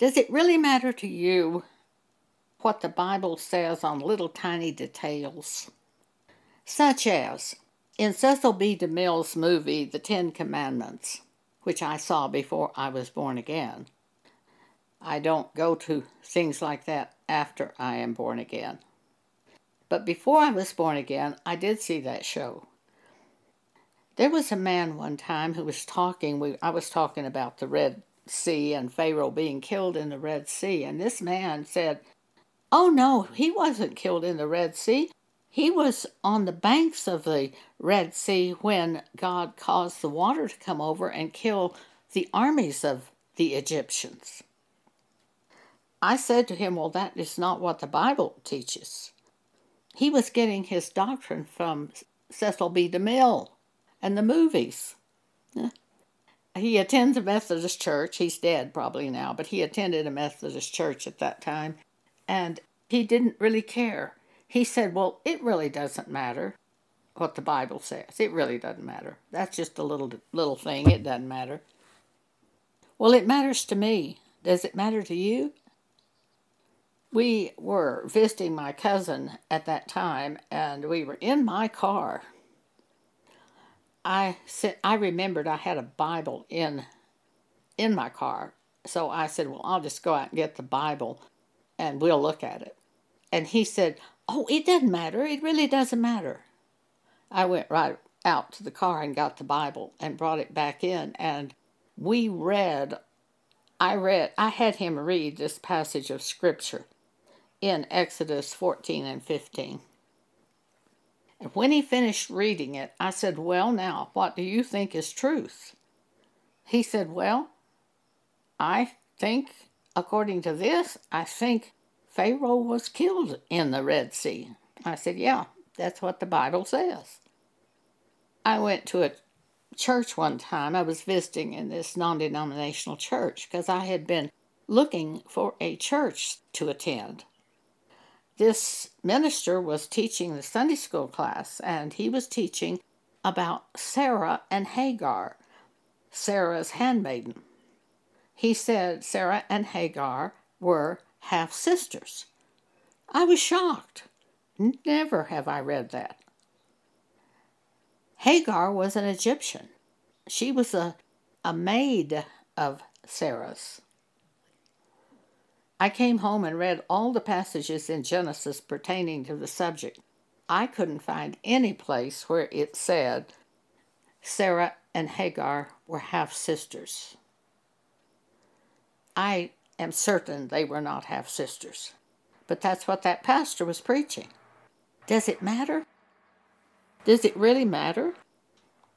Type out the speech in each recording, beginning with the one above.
Does it really matter to you what the Bible says on little tiny details? Such as in Cecil B. DeMille's movie, The Ten Commandments, which I saw before I was born again. I don't go to things like that after I am born again. But before I was born again, I did see that show. There was a man one time who was talking, we, I was talking about the Red Sea and Pharaoh being killed in the Red Sea, and this man said, Oh no, he wasn't killed in the Red Sea. He was on the banks of the Red Sea when God caused the water to come over and kill the armies of the Egyptians. I said to him, Well, that is not what the Bible teaches. He was getting his doctrine from Cecil B. DeMille and the movies. He attends a Methodist church. He's dead probably now, but he attended a Methodist church at that time. And he didn't really care. He said, Well, it really doesn't matter what the Bible says. It really doesn't matter. That's just a little little thing. It doesn't matter. Well, it matters to me. Does it matter to you? We were visiting my cousin at that time, and we were in my car. I said I remembered I had a Bible in in my car, so I said, "Well, I'll just go out and get the Bible, and we'll look at it." And he said, "Oh, it doesn't matter. It really doesn't matter." I went right out to the car and got the Bible and brought it back in, and we read. I read. I had him read this passage of Scripture in Exodus 14 and 15. And when he finished reading it, I said, Well, now, what do you think is truth? He said, Well, I think, according to this, I think Pharaoh was killed in the Red Sea. I said, Yeah, that's what the Bible says. I went to a church one time. I was visiting in this non denominational church because I had been looking for a church to attend this minister was teaching the Sunday school class, and he was teaching about Sarah and Hagar, Sarah's handmaiden. He said Sarah and Hagar were half sisters. I was shocked. Never have I read that. Hagar was an Egyptian. She was a, a maid of Sarah's. I came home and read all the passages in Genesis pertaining to the subject. I couldn't find any place where it said Sarah and Hagar were half sisters. I am certain they were not half sisters, but that's what that pastor was preaching. Does it matter? Does it really matter?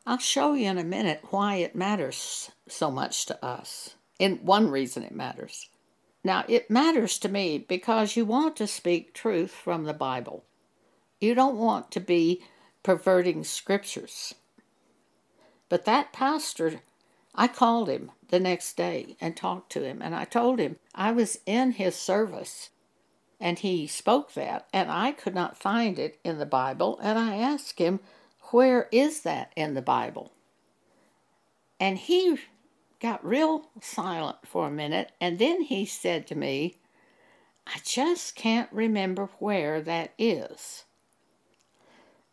I'll show you in a minute why it matters so much to us. And one reason it matters. Now, it matters to me because you want to speak truth from the Bible. You don't want to be perverting scriptures. But that pastor, I called him the next day and talked to him, and I told him I was in his service. And he spoke that, and I could not find it in the Bible, and I asked him, Where is that in the Bible? And he got real silent for a minute, and then he said to me, I just can't remember where that is.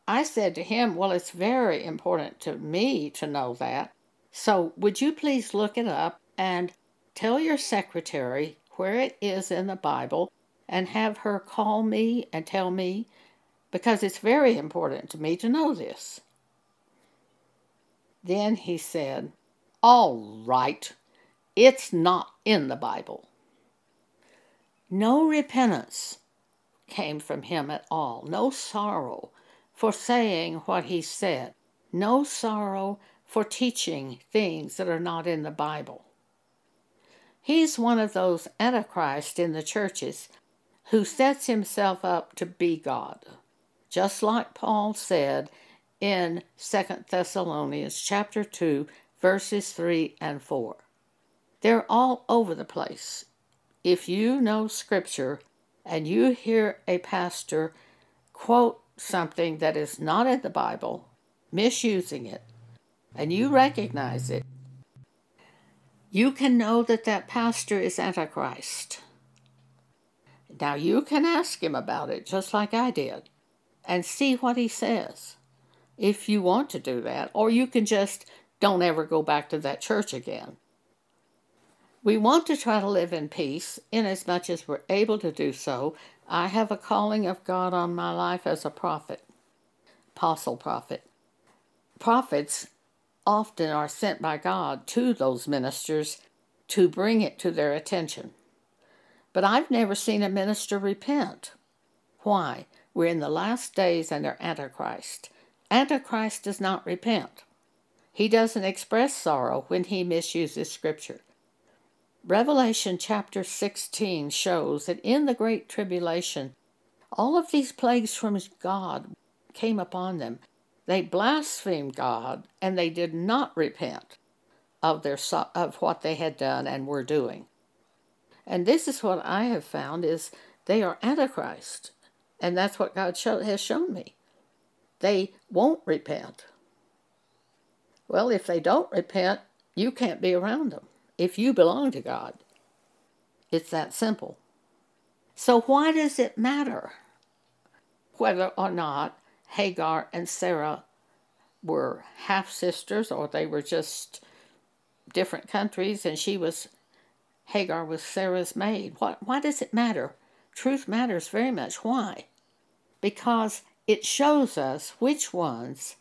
I said to him, Well, it's very important to me to know that. So would you please look it up and tell your secretary where it is in the Bible and have her call me and tell me because it's very important to me to know this. Then he said, all right, it's not in the Bible. No repentance came from him at all, no sorrow for saying what he said, no sorrow for teaching things that are not in the Bible. He's one of those antichrists in the churches who sets himself up to be God, just like Paul said in 2 Thessalonians chapter 2 verses 3 and 4. They're all over the place. If you know Scripture and you hear a pastor quote something that is not in the Bible, misusing it, and you recognize it, you can know that that pastor is Antichrist. Now you can ask him about it, just like I did, and see what he says if you want to do that, or you can just don't ever go back to that church again. We want to try to live in peace inasmuch as we're able to do so. I have a calling of God on my life as a prophet, apostle prophet. Prophets often are sent by God to those ministers to bring it to their attention. But I've never seen a minister repent. Why? We're in the last days and they're Antichrist. Antichrist does not repent. He doesn't express sorrow when he misuses Scripture. Revelation chapter 16 shows that in the Great Tribulation, all of these plagues from God came upon them. They blasphemed God and they did not repent of, their, of what they had done and were doing. And this is what I have found is they are Antichrist. And that's what God show, has shown me. They won't repent. Well, if they don't repent, you can't be around them if you belong to God. It's that simple. So, why does it matter whether or not Hagar and Sarah were half sisters or they were just different countries and she was Hagar was Sarah's maid? What, why does it matter? Truth matters very much. Why? Because it shows us which ones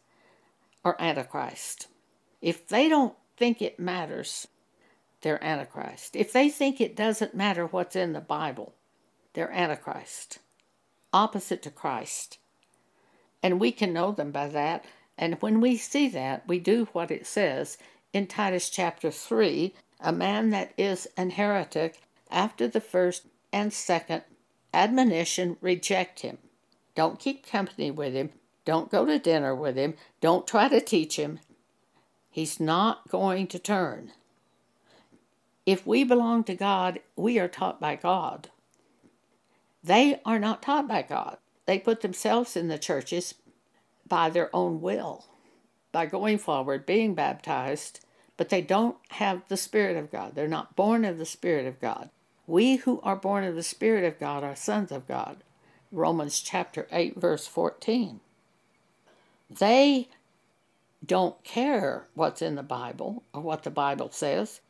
are Antichrist. If they don't think it matters, they're Antichrist. If they think it doesn't matter what's in the Bible, they're Antichrist, opposite to Christ. And we can know them by that. And when we see that, we do what it says in Titus chapter 3 a man that is an heretic after the first and second admonition, reject him. Don't keep company with him. Don't go to dinner with him. Don't try to teach him. He's not going to turn. If we belong to God, we are taught by God. They are not taught by God. They put themselves in the churches by their own will, by going forward, being baptized, but they don't have the Spirit of God. They're not born of the Spirit of God. We who are born of the Spirit of God are sons of God. Romans chapter 8, verse 14. They don't care what's in the Bible or what the Bible says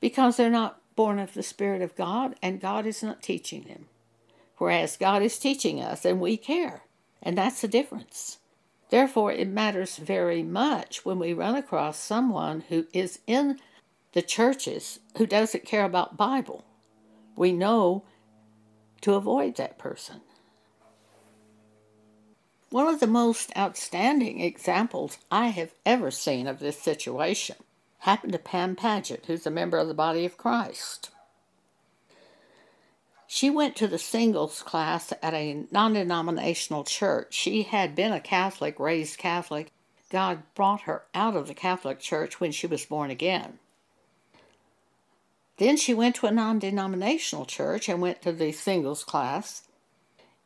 because they're not born of the Spirit of God and God is not teaching them. Whereas God is teaching us and we care. And that's the difference. Therefore, it matters very much when we run across someone who is in the churches who doesn't care about Bible. We know to avoid that person. One of the most outstanding examples I have ever seen of this situation happened to Pam Paget, who's a member of the Body of Christ. She went to the singles class at a non denominational church. She had been a Catholic, raised Catholic. God brought her out of the Catholic Church when she was born again. Then she went to a non denominational church and went to the singles class.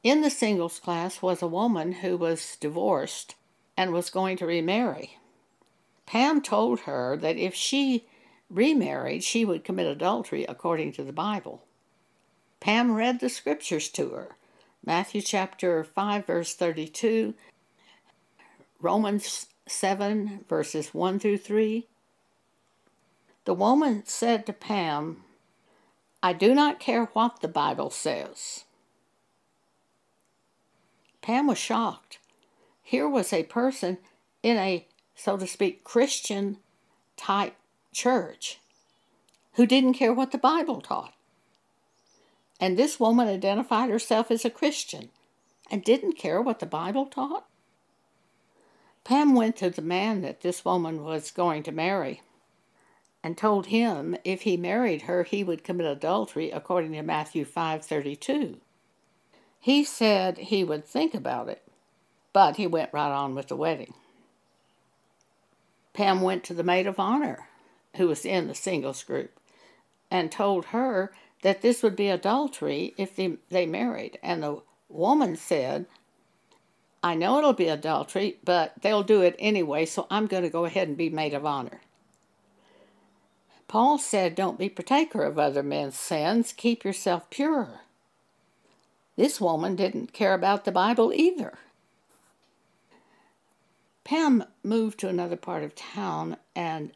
In the singles class was a woman who was divorced and was going to remarry. Pam told her that if she remarried, she would commit adultery according to the Bible. Pam read the scriptures to her Matthew chapter 5, verse 32, Romans 7, verses 1 through 3. The woman said to Pam, I do not care what the Bible says. Pam was shocked. Here was a person in a so to speak, Christian type church who didn't care what the Bible taught. And this woman identified herself as a Christian and didn't care what the Bible taught. Pam went to the man that this woman was going to marry and told him if he married her he would commit adultery according to Matthew 5:32. He said he would think about it, but he went right on with the wedding. Pam went to the maid of honor, who was in the singles group, and told her that this would be adultery if they, they married. And the woman said, I know it'll be adultery, but they'll do it anyway, so I'm going to go ahead and be maid of honor. Paul said, Don't be partaker of other men's sins, keep yourself pure. This woman didn't care about the Bible either. Pam moved to another part of town and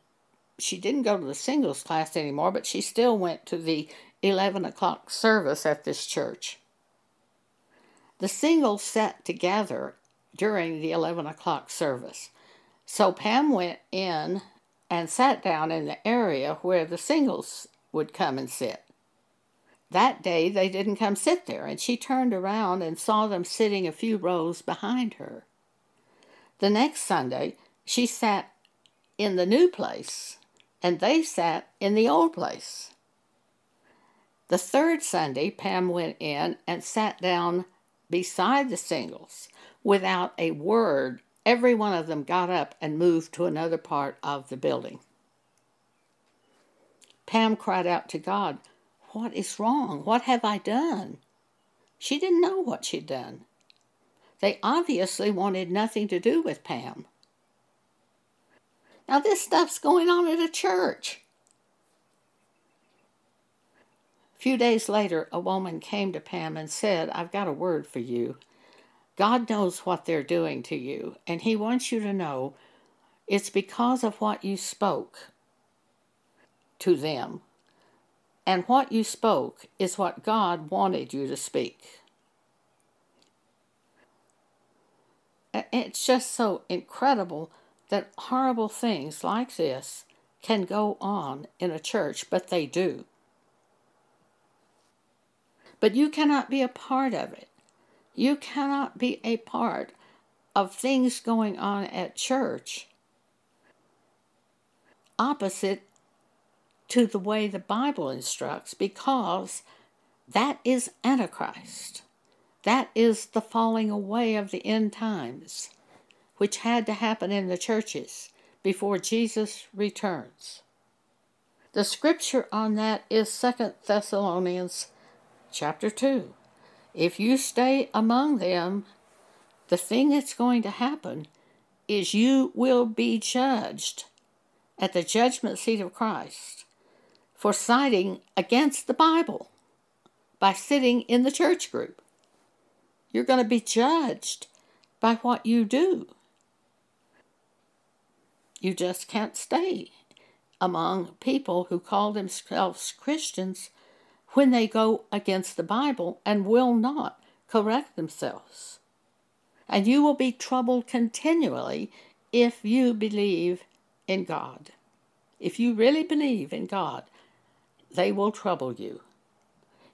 she didn't go to the singles class anymore, but she still went to the 11 o'clock service at this church. The singles sat together during the 11 o'clock service. So Pam went in and sat down in the area where the singles would come and sit. That day they didn't come sit there, and she turned around and saw them sitting a few rows behind her. The next Sunday, she sat in the new place, and they sat in the old place. The third Sunday, Pam went in and sat down beside the singles without a word. Every one of them got up and moved to another part of the building. Pam cried out to God, What is wrong? What have I done? She didn't know what she'd done. They obviously wanted nothing to do with Pam. Now, this stuff's going on at a church. A few days later, a woman came to Pam and said, I've got a word for you. God knows what they're doing to you, and He wants you to know it's because of what you spoke to them. And what you spoke is what God wanted you to speak. It's just so incredible that horrible things like this can go on in a church, but they do. But you cannot be a part of it. You cannot be a part of things going on at church opposite to the way the Bible instructs because that is Antichrist. That is the falling away of the end times, which had to happen in the churches before Jesus returns. The scripture on that is Second Thessalonians chapter 2. If you stay among them, the thing that's going to happen is you will be judged at the judgment seat of Christ for siding against the Bible by sitting in the church group. You're going to be judged by what you do. You just can't stay among people who call themselves Christians when they go against the Bible and will not correct themselves. And you will be troubled continually if you believe in God. If you really believe in God, they will trouble you.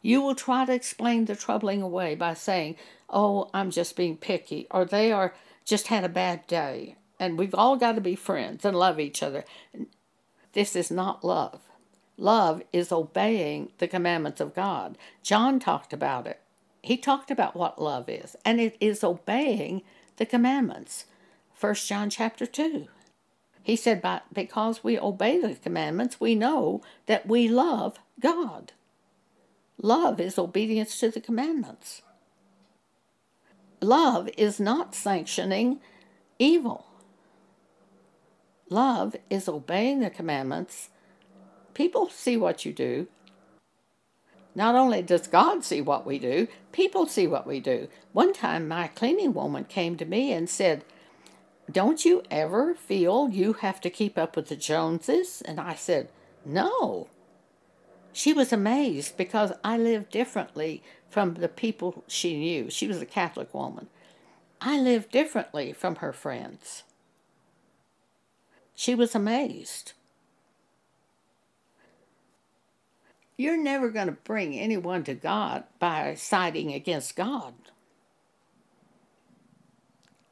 You will try to explain the troubling away by saying, Oh, I'm just being picky, or they are just had a bad day, and we've all got to be friends and love each other. This is not love. Love is obeying the commandments of God. John talked about it. He talked about what love is, and it is obeying the commandments. 1 John chapter 2. He said, But because we obey the commandments, we know that we love God. Love is obedience to the commandments. Love is not sanctioning evil. Love is obeying the commandments. People see what you do. Not only does God see what we do, people see what we do. One time, my cleaning woman came to me and said, Don't you ever feel you have to keep up with the Joneses? And I said, No. She was amazed because I lived differently from the people she knew. She was a Catholic woman. I lived differently from her friends. She was amazed. You're never going to bring anyone to God by siding against God.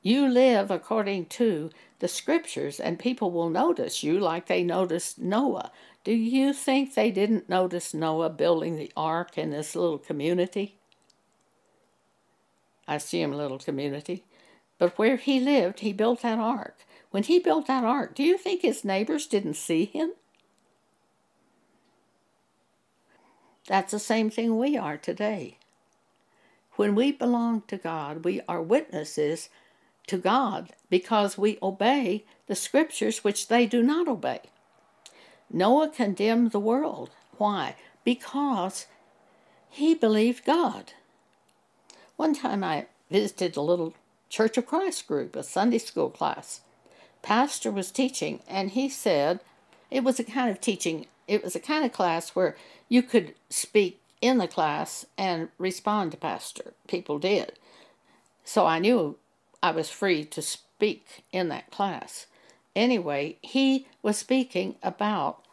You live according to the scriptures, and people will notice you like they noticed Noah. Do you think they didn't notice Noah building the ark in this little community? I see him a little community. But where he lived, he built that ark. When he built that ark, do you think his neighbors didn't see him? That's the same thing we are today. When we belong to God, we are witnesses to God because we obey the scriptures which they do not obey. Noah condemned the world. Why? Because he believed God. One time I visited a little Church of Christ group, a Sunday school class. Pastor was teaching, and he said it was a kind of teaching, it was a kind of class where you could speak in the class and respond to Pastor. People did. So I knew I was free to speak in that class. Anyway, he was speaking about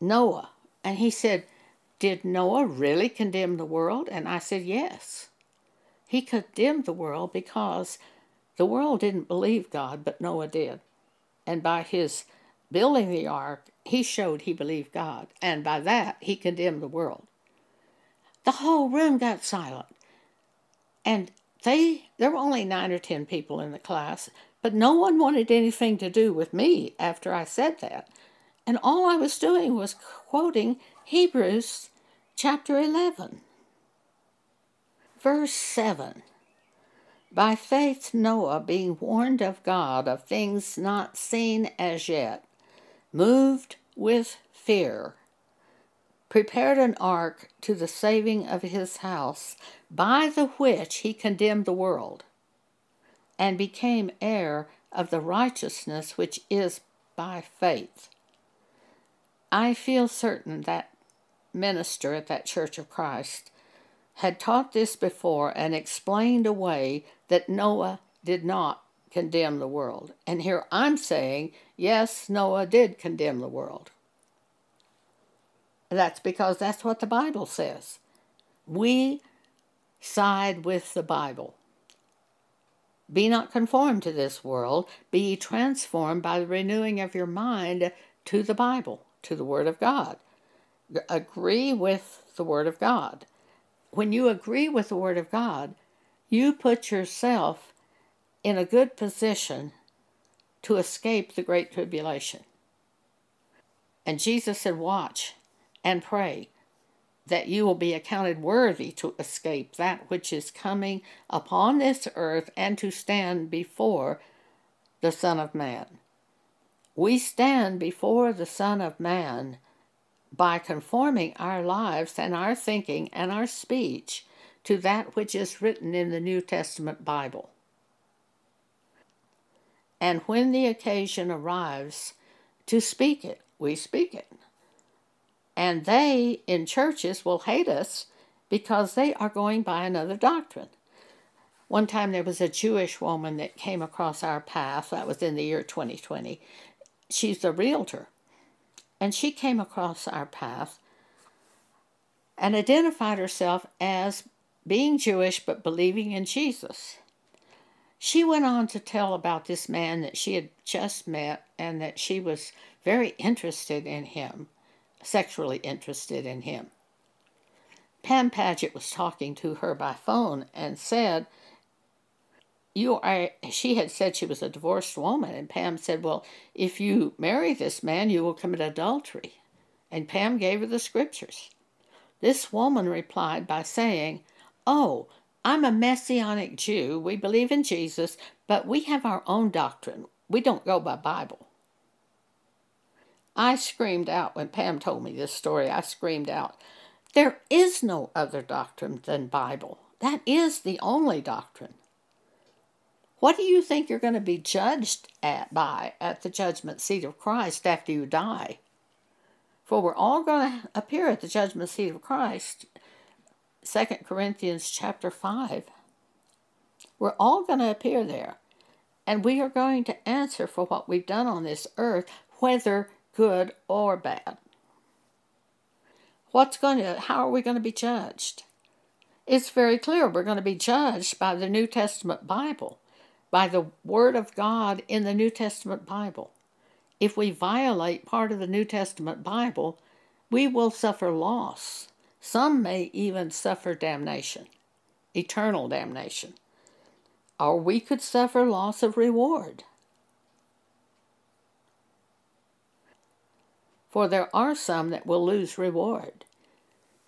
Noah, and he said, Did Noah really condemn the world? And I said, Yes. He condemned the world because the world didn't believe God, but Noah did. And by his building the ark, he showed he believed God. And by that, he condemned the world. The whole room got silent. And they there were only nine or ten people in the class, but no one wanted anything to do with me after I said that. And all I was doing was quoting Hebrews chapter 11, verse 7. By faith, Noah, being warned of God of things not seen as yet, moved with fear, prepared an ark to the saving of his house, by the which he condemned the world, and became heir of the righteousness which is by faith. I feel certain that minister at that Church of Christ had taught this before and explained away that Noah did not condemn the world. And here I'm saying, yes, Noah did condemn the world. That's because that's what the Bible says. We side with the Bible. Be not conformed to this world, be transformed by the renewing of your mind to the Bible, to the Word of God. Agree with the Word of God. When you agree with the Word of God, you put yourself in a good position to escape the Great Tribulation. And Jesus said, Watch and pray that you will be accounted worthy to escape that which is coming upon this earth and to stand before the Son of Man. We stand before the Son of Man by conforming our lives and our thinking and our speech to that which is written in the New Testament Bible. And when the occasion arrives to speak it, we speak it. And they in churches will hate us because they are going by another doctrine. One time there was a Jewish woman that came across our path, that was in the year 2020. She's a realtor. And she came across our path and identified herself as being Jewish but believing in Jesus. She went on to tell about this man that she had just met and that she was very interested in him sexually interested in him. Pam Paget was talking to her by phone and said, you are she had said she was a divorced woman and Pam said, "Well, if you marry this man, you will commit adultery." And Pam gave her the scriptures. This woman replied by saying, "Oh, I'm a messianic Jew. We believe in Jesus, but we have our own doctrine. We don't go by Bible." I screamed out when Pam told me this story. I screamed out, There is no other doctrine than Bible. That is the only doctrine. What do you think you're going to be judged at by at the judgment seat of Christ after you die? For we're all going to appear at the judgment seat of Christ. 2 Corinthians chapter 5. We're all going to appear there. And we are going to answer for what we've done on this earth, whether good or bad. What's going to how are we going to be judged? It's very clear we're going to be judged by the New Testament Bible, by the word of God in the New Testament Bible. If we violate part of the New Testament Bible, we will suffer loss. Some may even suffer damnation, eternal damnation. Or we could suffer loss of reward. For there are some that will lose reward.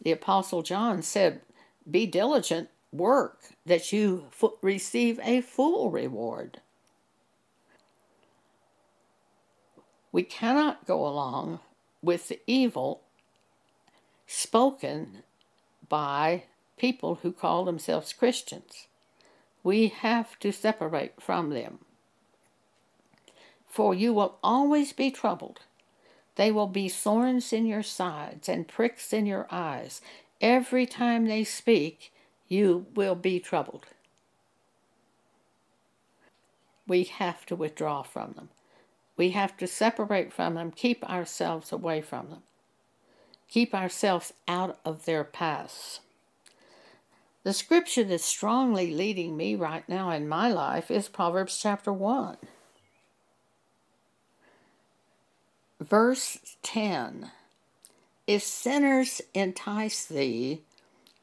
The Apostle John said, Be diligent, work, that you receive a full reward. We cannot go along with the evil spoken by people who call themselves Christians. We have to separate from them. For you will always be troubled. They will be thorns in your sides and pricks in your eyes. Every time they speak, you will be troubled. We have to withdraw from them. We have to separate from them, keep ourselves away from them, keep ourselves out of their paths. The scripture that's strongly leading me right now in my life is Proverbs chapter 1. Verse 10 If sinners entice thee,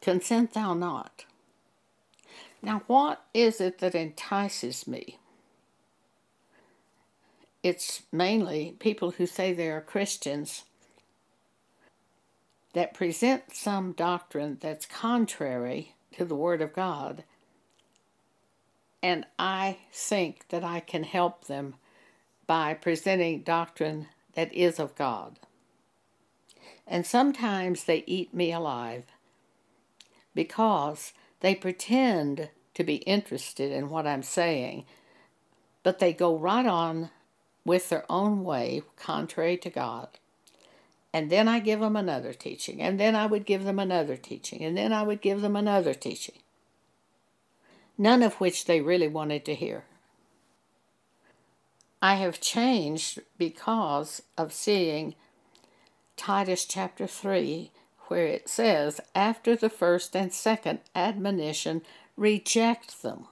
consent thou not. Now, what is it that entices me? It's mainly people who say they are Christians that present some doctrine that's contrary to the Word of God. And I think that I can help them by presenting doctrine that is of God. And sometimes they eat me alive because they pretend to be interested in what I'm saying, but they go right on with their own way, contrary to God. And then I give them another teaching, and then I would give them another teaching, and then I would give them another teaching. None of which they really wanted to hear. I have changed because of seeing Titus chapter 3, where it says, After the first and second admonition, reject them.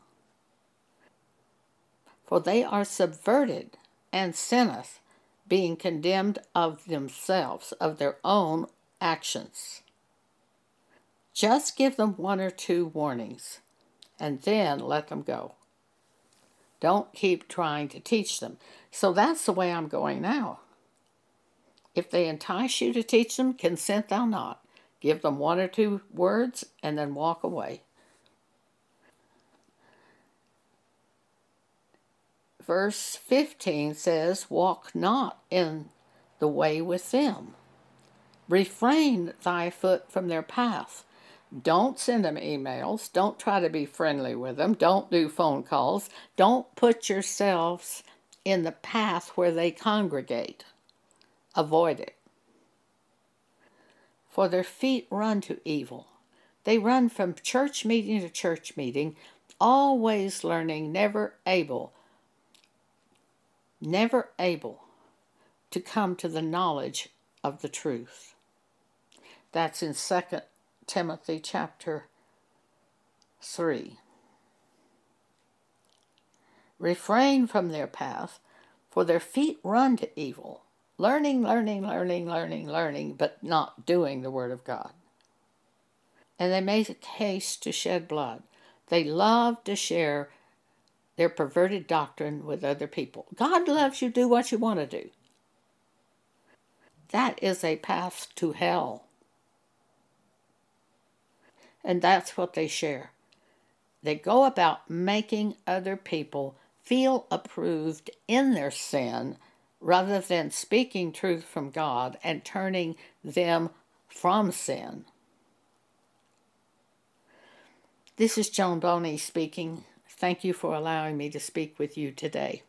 For they are subverted and sinneth being condemned of themselves, of their own actions. Just give them one or two warnings and then let them go. Don't keep trying to teach them. So that's the way I'm going now. If they entice you to teach them, consent thou not. Give them one or two words and then walk away. verse 15 says, Walk not in the way with them. Refrain thy foot from their path. Don't send them emails. Don't try to be friendly with them. Don't do phone calls. Don't put yourselves in the path where they congregate. Avoid it. For their feet run to evil. They run from church meeting to church meeting, always learning, never able never able to come to the knowledge of the truth. That's in 2 Timothy chapter 3. Refrain from their path, for their feet run to evil, learning, learning, learning, learning, learning, but not doing the Word of God. And they make haste to shed blood. They love to share their perverted doctrine with other people. God loves you, do what you want to do. That is a path to hell. And that's what they share. They go about making other people feel approved in their sin rather than speaking truth from God and turning them from sin. This is Joan Boney speaking. Thank you for allowing me to speak with you today.